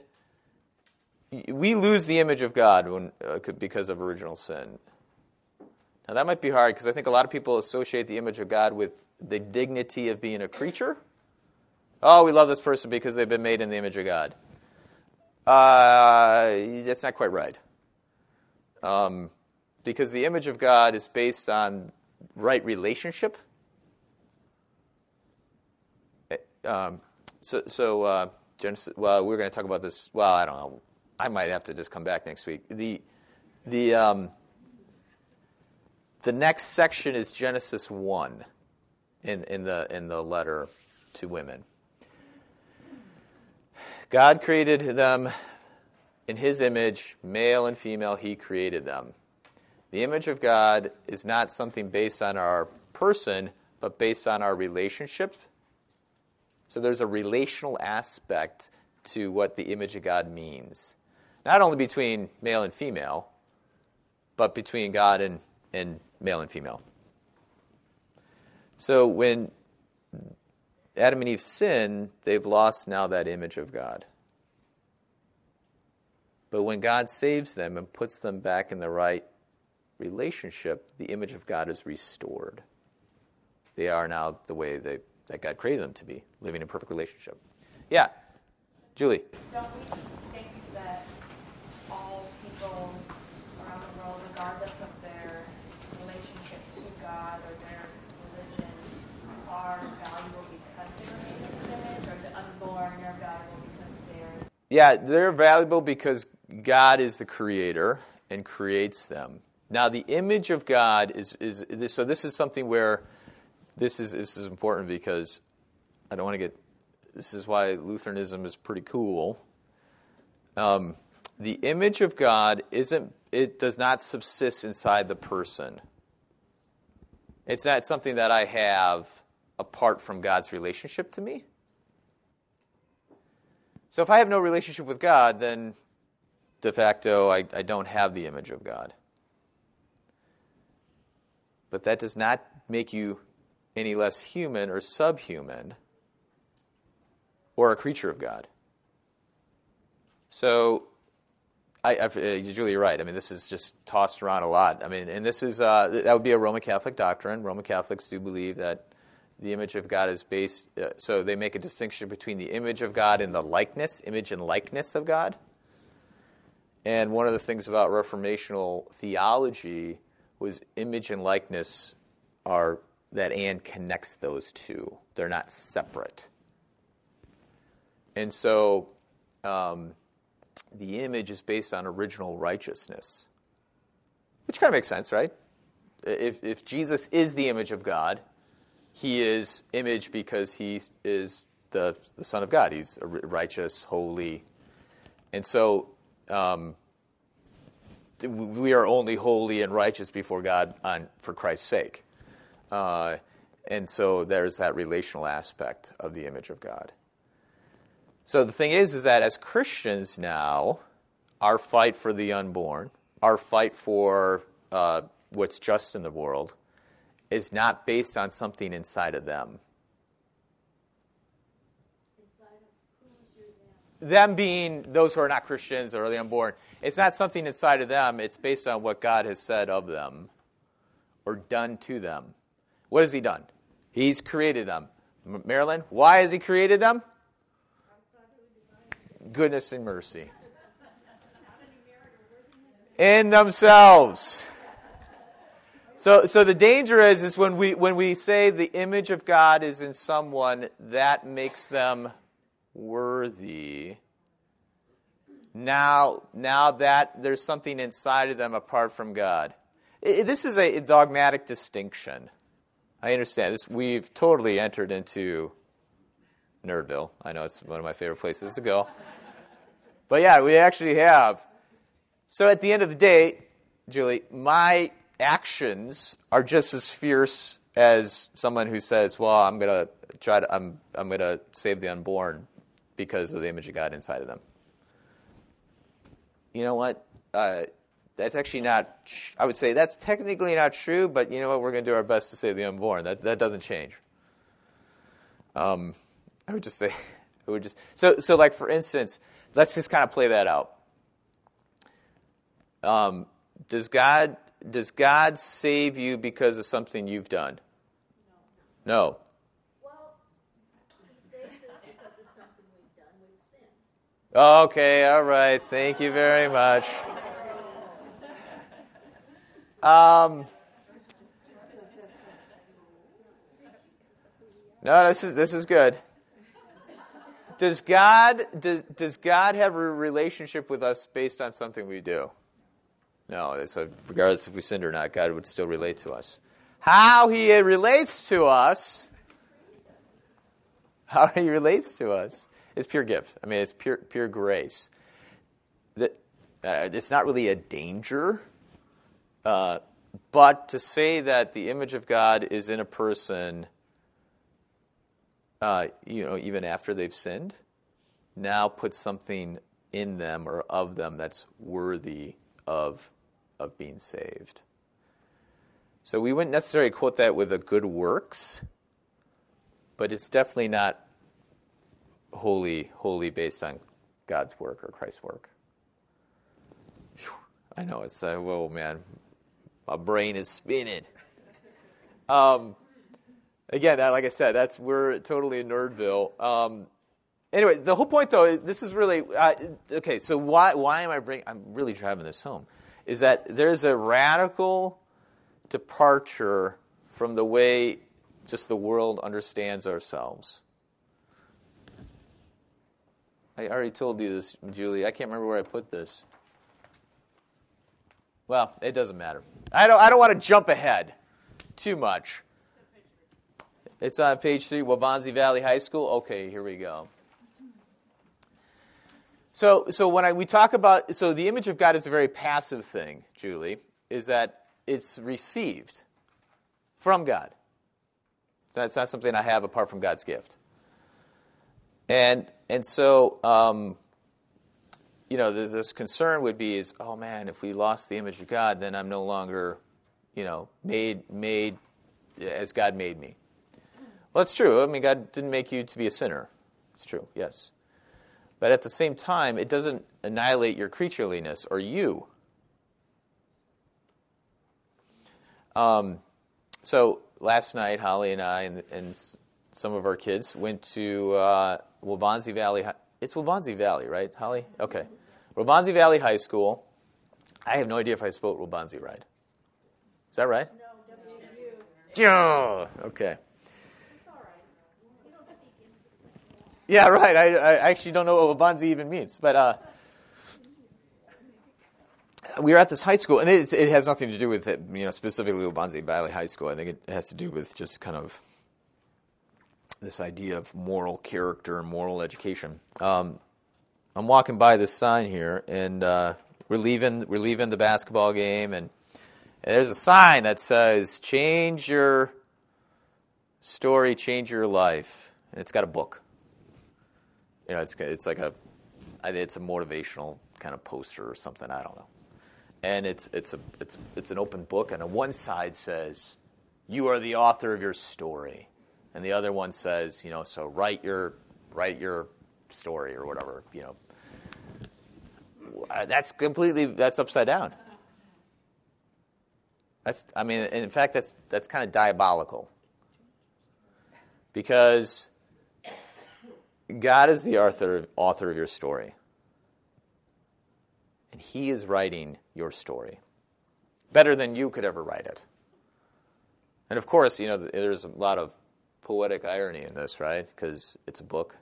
we lose the image of God when, uh, because of original sin. Now that might be hard because I think a lot of people associate the image of God with the dignity of being a creature. Oh, we love this person because they've been made in the image of God. Uh, that's not quite right. Um, because the image of God is based on right relationship. Eh, um, so, so uh, Genesis. Well, we're going to talk about this. Well, I don't know. I might have to just come back next week. The the um, the next section is Genesis one, in in the in the letter to women. God created them in his image, male and female, he created them. The image of God is not something based on our person, but based on our relationship. So there's a relational aspect to what the image of God means. Not only between male and female, but between God and, and male and female. So when Adam and Eve sin, they've lost now that image of God. But when God saves them and puts them back in the right relationship, the image of God is restored. They are now the way they, that God created them to be, living in perfect relationship. Yeah, Julie. Don't we think that all people around the world, regardless of their relationship to God or their religion, are valuable because they were made in His image, or the unborn are valuable because they're Yeah, they're valuable because God is the creator and creates them. Now, the image of God is, is so this is something where this is, this is important because I don't want to get, this is why Lutheranism is pretty cool. Um, the image of God isn't, it does not subsist inside the person. It's not something that I have apart from God's relationship to me. So if I have no relationship with God, then de facto I, I don't have the image of God. But that does not make you any less human or subhuman or a creature of God. So, I, I, uh, Julie, you're right. I mean, this is just tossed around a lot. I mean, and this is uh, that would be a Roman Catholic doctrine. Roman Catholics do believe that the image of God is based, uh, so they make a distinction between the image of God and the likeness, image and likeness of God. And one of the things about reformational theology was image and likeness are that and connects those two. They're not separate. And so um, the image is based on original righteousness, which kind of makes sense, right? If, if Jesus is the image of God, he is image because he is the, the Son of God. He's righteous, holy. And so um, we are only holy and righteous before God on, for Christ's sake. Uh, and so there's that relational aspect of the image of God. So the thing is, is that as Christians now, our fight for the unborn, our fight for uh, what's just in the world, is not based on something inside of them. Them being those who are not Christians or the unborn, it's not something inside of them. It's based on what God has said of them or done to them. What has He done? He's created them. Marilyn, why has He created them? Goodness and mercy. In themselves. So, so the danger is, is when we, when we say the image of God is in someone, that makes them worthy. Now, now that there's something inside of them apart from God. It, this is a dogmatic distinction. I understand this. We've totally entered into Nerdville. I know it's one of my favorite places to go. But yeah, we actually have. So at the end of the day, Julie, my actions are just as fierce as someone who says, "Well, I'm going to try to I'm I'm going to save the unborn because of the image of God inside of them." You know what? Uh, that's actually not. I would say that's technically not true, but you know what? We're going to do our best to save the unborn. That that doesn't change. Um, I would just say, I would just so so like for instance, let's just kind of play that out. Um, does God does God save you because of something you've done? No. no. Well, he saves us because of something we've done. We've sinned. Okay, all right. Thank you very much. Um, no, this is this is good. Does God does, does God have a relationship with us based on something we do? No. So regardless if we sinned or not, God would still relate to us. How He relates to us, how He relates to us, is pure gift. I mean, it's pure pure grace. That uh, it's not really a danger uh, but to say that the image of God is in a person, uh, you know, even after they've sinned, now puts something in them or of them that's worthy of of being saved. So we wouldn't necessarily quote that with a good works, but it's definitely not wholly wholly based on God's work or Christ's work. Whew, I know it's uh, whoa man, my brain is spinning. Um, again, that, like I said, that's we're totally in Nerdville. Um, anyway, the whole point though, this is really uh, okay. So why why am I bringing? I'm really driving this home. Is that there's a radical departure from the way just the world understands ourselves. I already told you this, Julie. I can't remember where I put this. Well, it doesn't matter. I don't, I don't want to jump ahead too much. It's on page three, Waubonsie Valley High School. Okay, here we go. So, so when I, we talk about, so the image of God is a very passive thing, Julie, is that it's received from God. That's not something I have apart from God's gift. And, and so, um, you know, this concern would be is, oh man, if we lost the image of God, then I'm no longer, you know, made made as God made me. Well, that's true. I mean, God didn't make you to be a sinner. It's true, yes. But at the same time, it doesn't annihilate your creatureliness or you. Um, so last night, Holly and I and, and some of our kids went to uh, Waubonsie Valley. Hi- It's Waubonsie Valley, right, Holly? Okay. Waubonsie Valley High School. I have no idea if I spelled Waubonsie right. Is that right? No, Okay. Yeah, right. I, I actually don't know what Waubonsie even means, but uh, we were at this high school, and it, it has nothing to do with it, you know specifically Waubonsie Valley High School. I think it has to do with just kind of this idea of moral character and moral education. Um, I'm walking by this sign here, and uh, we're leaving we're leaving the basketball game, and, and there's a sign that says "Change your story, change your life," and it's got a book. You know, it's it's like a it's a motivational kind of poster or something. I don't know and it's it's a it's it's an open book, and on one side says, "You are the author of your story," and the other one says, "You know, so write your write your story or whatever." You know, Uh, that's completely that's upside down. That's I mean, in fact, that's that's kind of diabolical because God is the author author of your story and he is writing your story better than you could ever write it. And of course, you know, there's a lot of poetic irony in this, right? Because it's a book.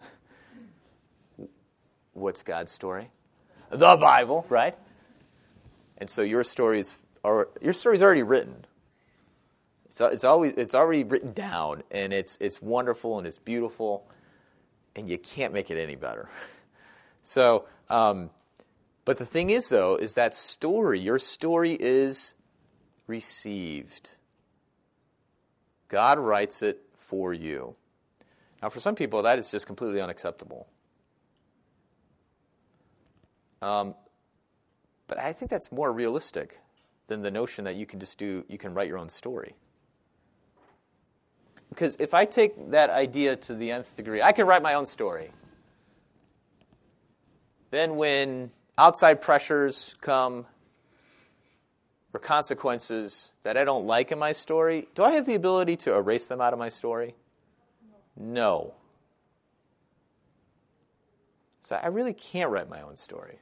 What's God's story? The Bible, right? And so your story's are your story's already written. It's, it's always it's already written down, and it's it's wonderful and it's beautiful, and you can't make it any better. So. Um, but the thing is, though, is that story, your story is received. God writes it for you. Now, for some people, that is just completely unacceptable. Um, but I think that's more realistic than the notion that you can just do, you can write your own story. Because if I take that idea to the nth degree, I can write my own story. Then when outside pressures come or consequences that I don't like in my story, do I have the ability to erase them out of my story? No. So I really can't write my own story.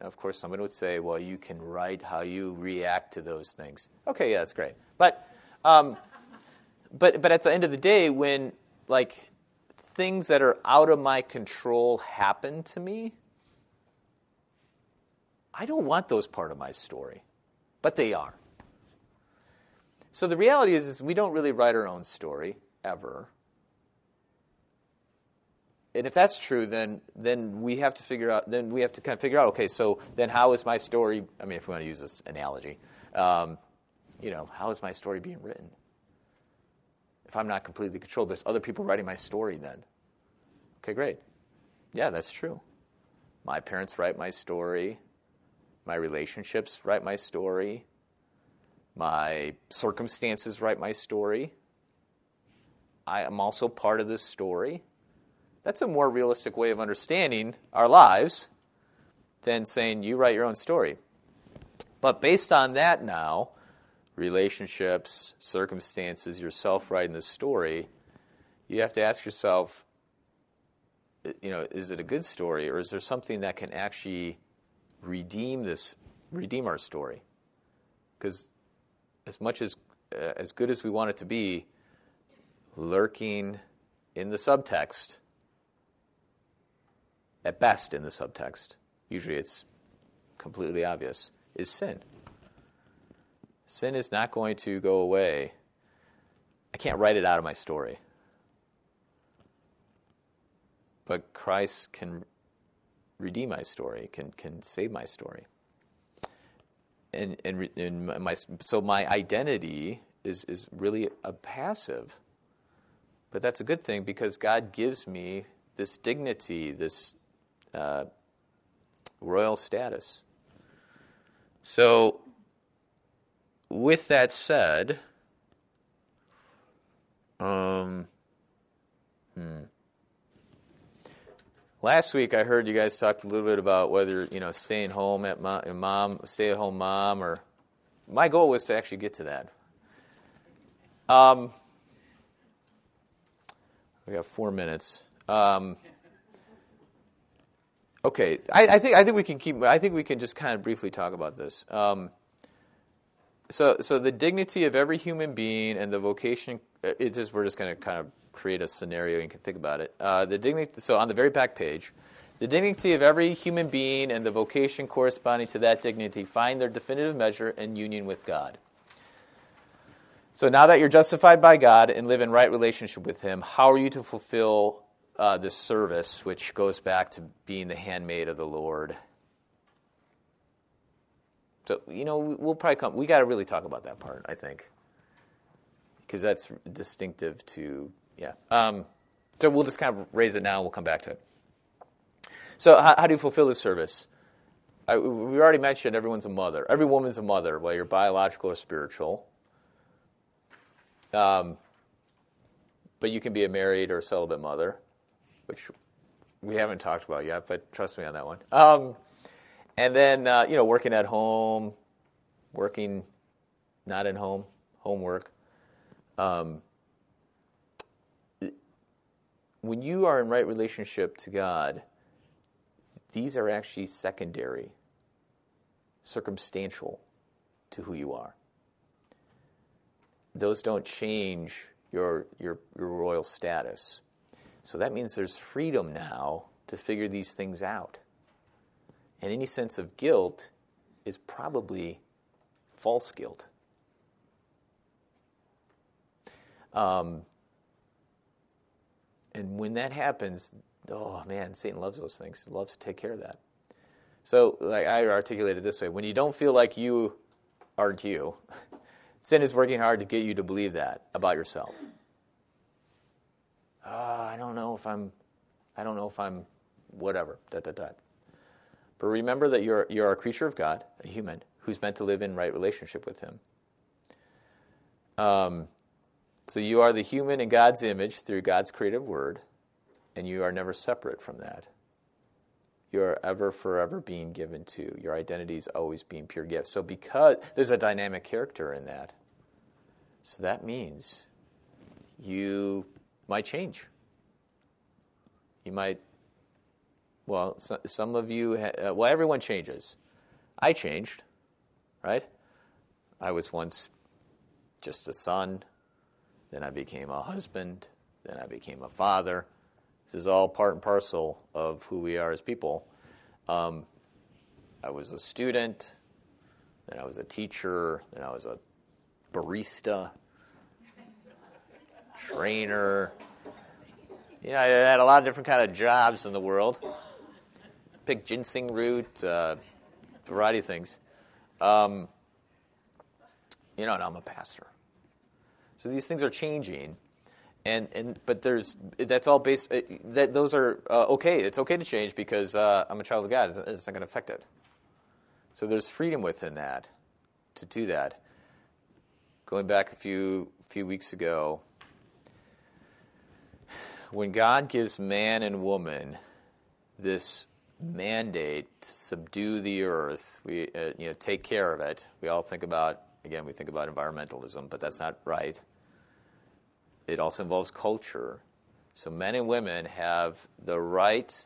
Now, of course, someone would say, well, you can write how you react to those things. Okay, yeah, that's great. But, um, but, but at the end of the day, when like things that are out of my control happen to me, I don't want those part of my story, but they are. So the reality is, is we don't really write our own story ever. And if that's true, then then we have to figure out. Then we have to kind of figure out. Okay, so then how is my story? I mean, if we want to use this analogy, um, you know, how is my story being written? If I'm not completely controlled, there's other people writing my story. Then, okay, great. Yeah, that's true. My parents write my story. My relationships write my story. My circumstances write my story. I am also part of this story. That's a more realistic way of understanding our lives than saying you write your own story. But based on that now, relationships, circumstances, yourself writing the story, you have to ask yourself, you know, is it a good story or is there something that can actually redeem this, redeem our story? Because as much as uh, as good as we want it to be, lurking in the subtext, at best in the subtext, usually it's completely obvious, is sin. Sin is not going to go away. I can't write it out of my story. But Christ can redeem my story, can, can save my story. And, and, and my, so my identity is, is really a passive. But that's a good thing because God gives me this dignity, this uh, royal status. So, with that said, um, hmm. Last week, I heard you guys talked a little bit about whether you know staying home at mom, mom stay at home mom, or my goal was to actually get to that. Um, we got four minutes. Um, okay, I, I, think I think we can keep. I think we can just kind of briefly talk about this. Um, so, so the dignity of every human being and the vocation. uh, It's just we're just going to kind of create a scenario. And you can think about it. Uh, the dignity. So on the very back page, the dignity of every human being and the vocation corresponding to that dignity find their definitive measure in union with God. So now that you're justified by God and live in right relationship with Him, how are you to fulfill uh, this service, which goes back to being the handmaid of the Lord? So you know we'll probably come. We got to really talk about that part, I think, because that's distinctive to yeah. Um, so we'll just kind of raise it now. And we'll come back to it. So how, how do you fulfill this service? I, we already mentioned everyone's a mother. Every woman's a mother, whether you're biological or spiritual. Um, but you can be a married or celibate mother, which we haven't talked about yet, but trust me on that one. Um, and then, uh, you know, working at home, working not in home, homework. Um, when you are in right relationship to God, these are actually secondary, circumstantial to who you are those don't change your, your, your royal status. So that means there's freedom now to figure these things out. And any sense of guilt is probably false guilt. Um, and when that happens, oh man, Satan loves those things. He loves to take care of that. So, like I articulated this way: when you don't feel like you aren't you, Sin is working hard to get you to believe that about yourself. Uh, I don't know if I'm, I don't know if I'm, whatever. But remember that you're you're a creature of God, a human who's meant to live in right relationship with Him. Um, so you are the human in God's image through God's creative word, and you are never separate from that. You are ever, forever being given to. Your identity is always being pure gift. So, because there's a dynamic character in that, so that means you might change. You might, well, so, some of you, ha- uh, well, everyone changes. I changed, right? I was once just a son, then I became a husband, then I became a father. This is all part and parcel of who we are as people. Um, I was a student, then I was a teacher, then I was a barista, trainer. You know, I had a lot of different kind of jobs in the world. Pick ginseng root, uh, variety of things. Um, you know, and I'm a pastor. So these things are changing, and and but there's that's all based. Uh, that those are uh, okay. It's okay to change because uh, I'm a child of God. It's, not going to affect it. So there's freedom within that to do that. Going back a few few weeks ago, when God gives man and woman this mandate to subdue the earth, we uh, you know take care of it. We all think about again we think about environmentalism, but that's not right. It also involves culture. So men and women have the right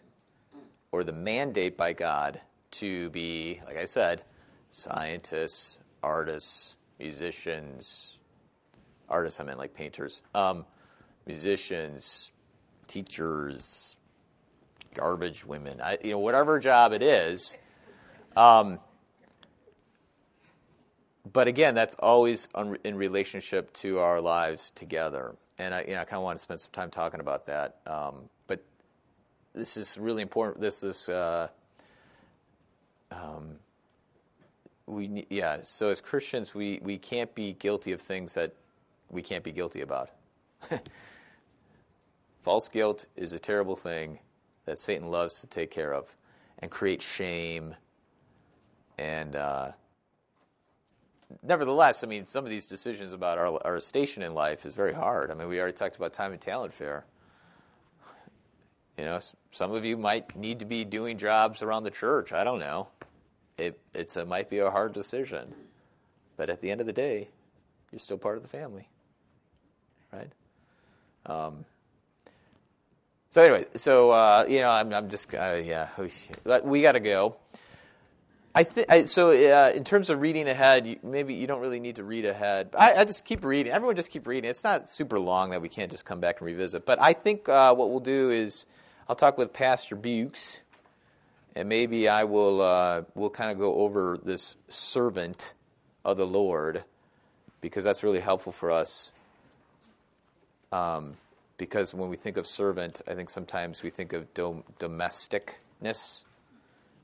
or the mandate by God to be, like I said, scientists, artists, musicians. Artists, I meant like painters. Um, musicians, teachers, garbage women. I, you know, whatever job it is. Um, but again, that's always in relationship to our lives together and I, you know, I kind of want to spend some time talking about that. Um, but this is really important. This is, uh, um, we, yeah. So as Christians, we we can't be guilty of things that we can't be guilty about. False guilt is a terrible thing that Satan loves to take care of and create shame and. Uh, nevertheless, I mean, some of these decisions about our, our station in life is very hard. I mean, we already talked about time and talent fair. You know, some of you might need to be doing jobs around the church. I don't know. It it's a, might be a hard decision, but at the end of the day, you're still part of the family. right? Um, so anyway, so uh, you know, I'm, I'm just uh, yeah, we got to go. I think so. Uh, in terms of reading ahead, you, maybe you don't really need to read ahead. I, I, just keep reading. Everyone just keep reading. It's not super long that we can't just come back and revisit. But I think uh, what we'll do is I'll talk with Pastor Bukes, and maybe I will uh, we'll kind of go over this servant of the Lord because that's really helpful for us. Um, because when we think of servant, I think sometimes we think of dom- domesticness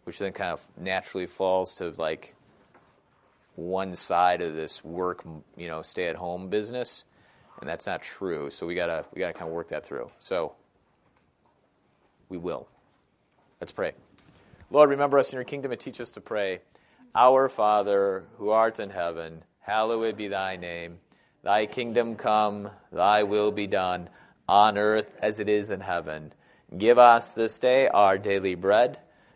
which then kind of naturally falls to like one side of this work, you know, stay at home business, and that's not true. So we gotta we gotta kind of work that through. So we will. Let's pray. Lord, remember us in your kingdom and teach us to pray. Our Father, who art in heaven, hallowed be thy name. Thy kingdom come, thy will be done, on earth as it is in heaven. Give us this day our daily bread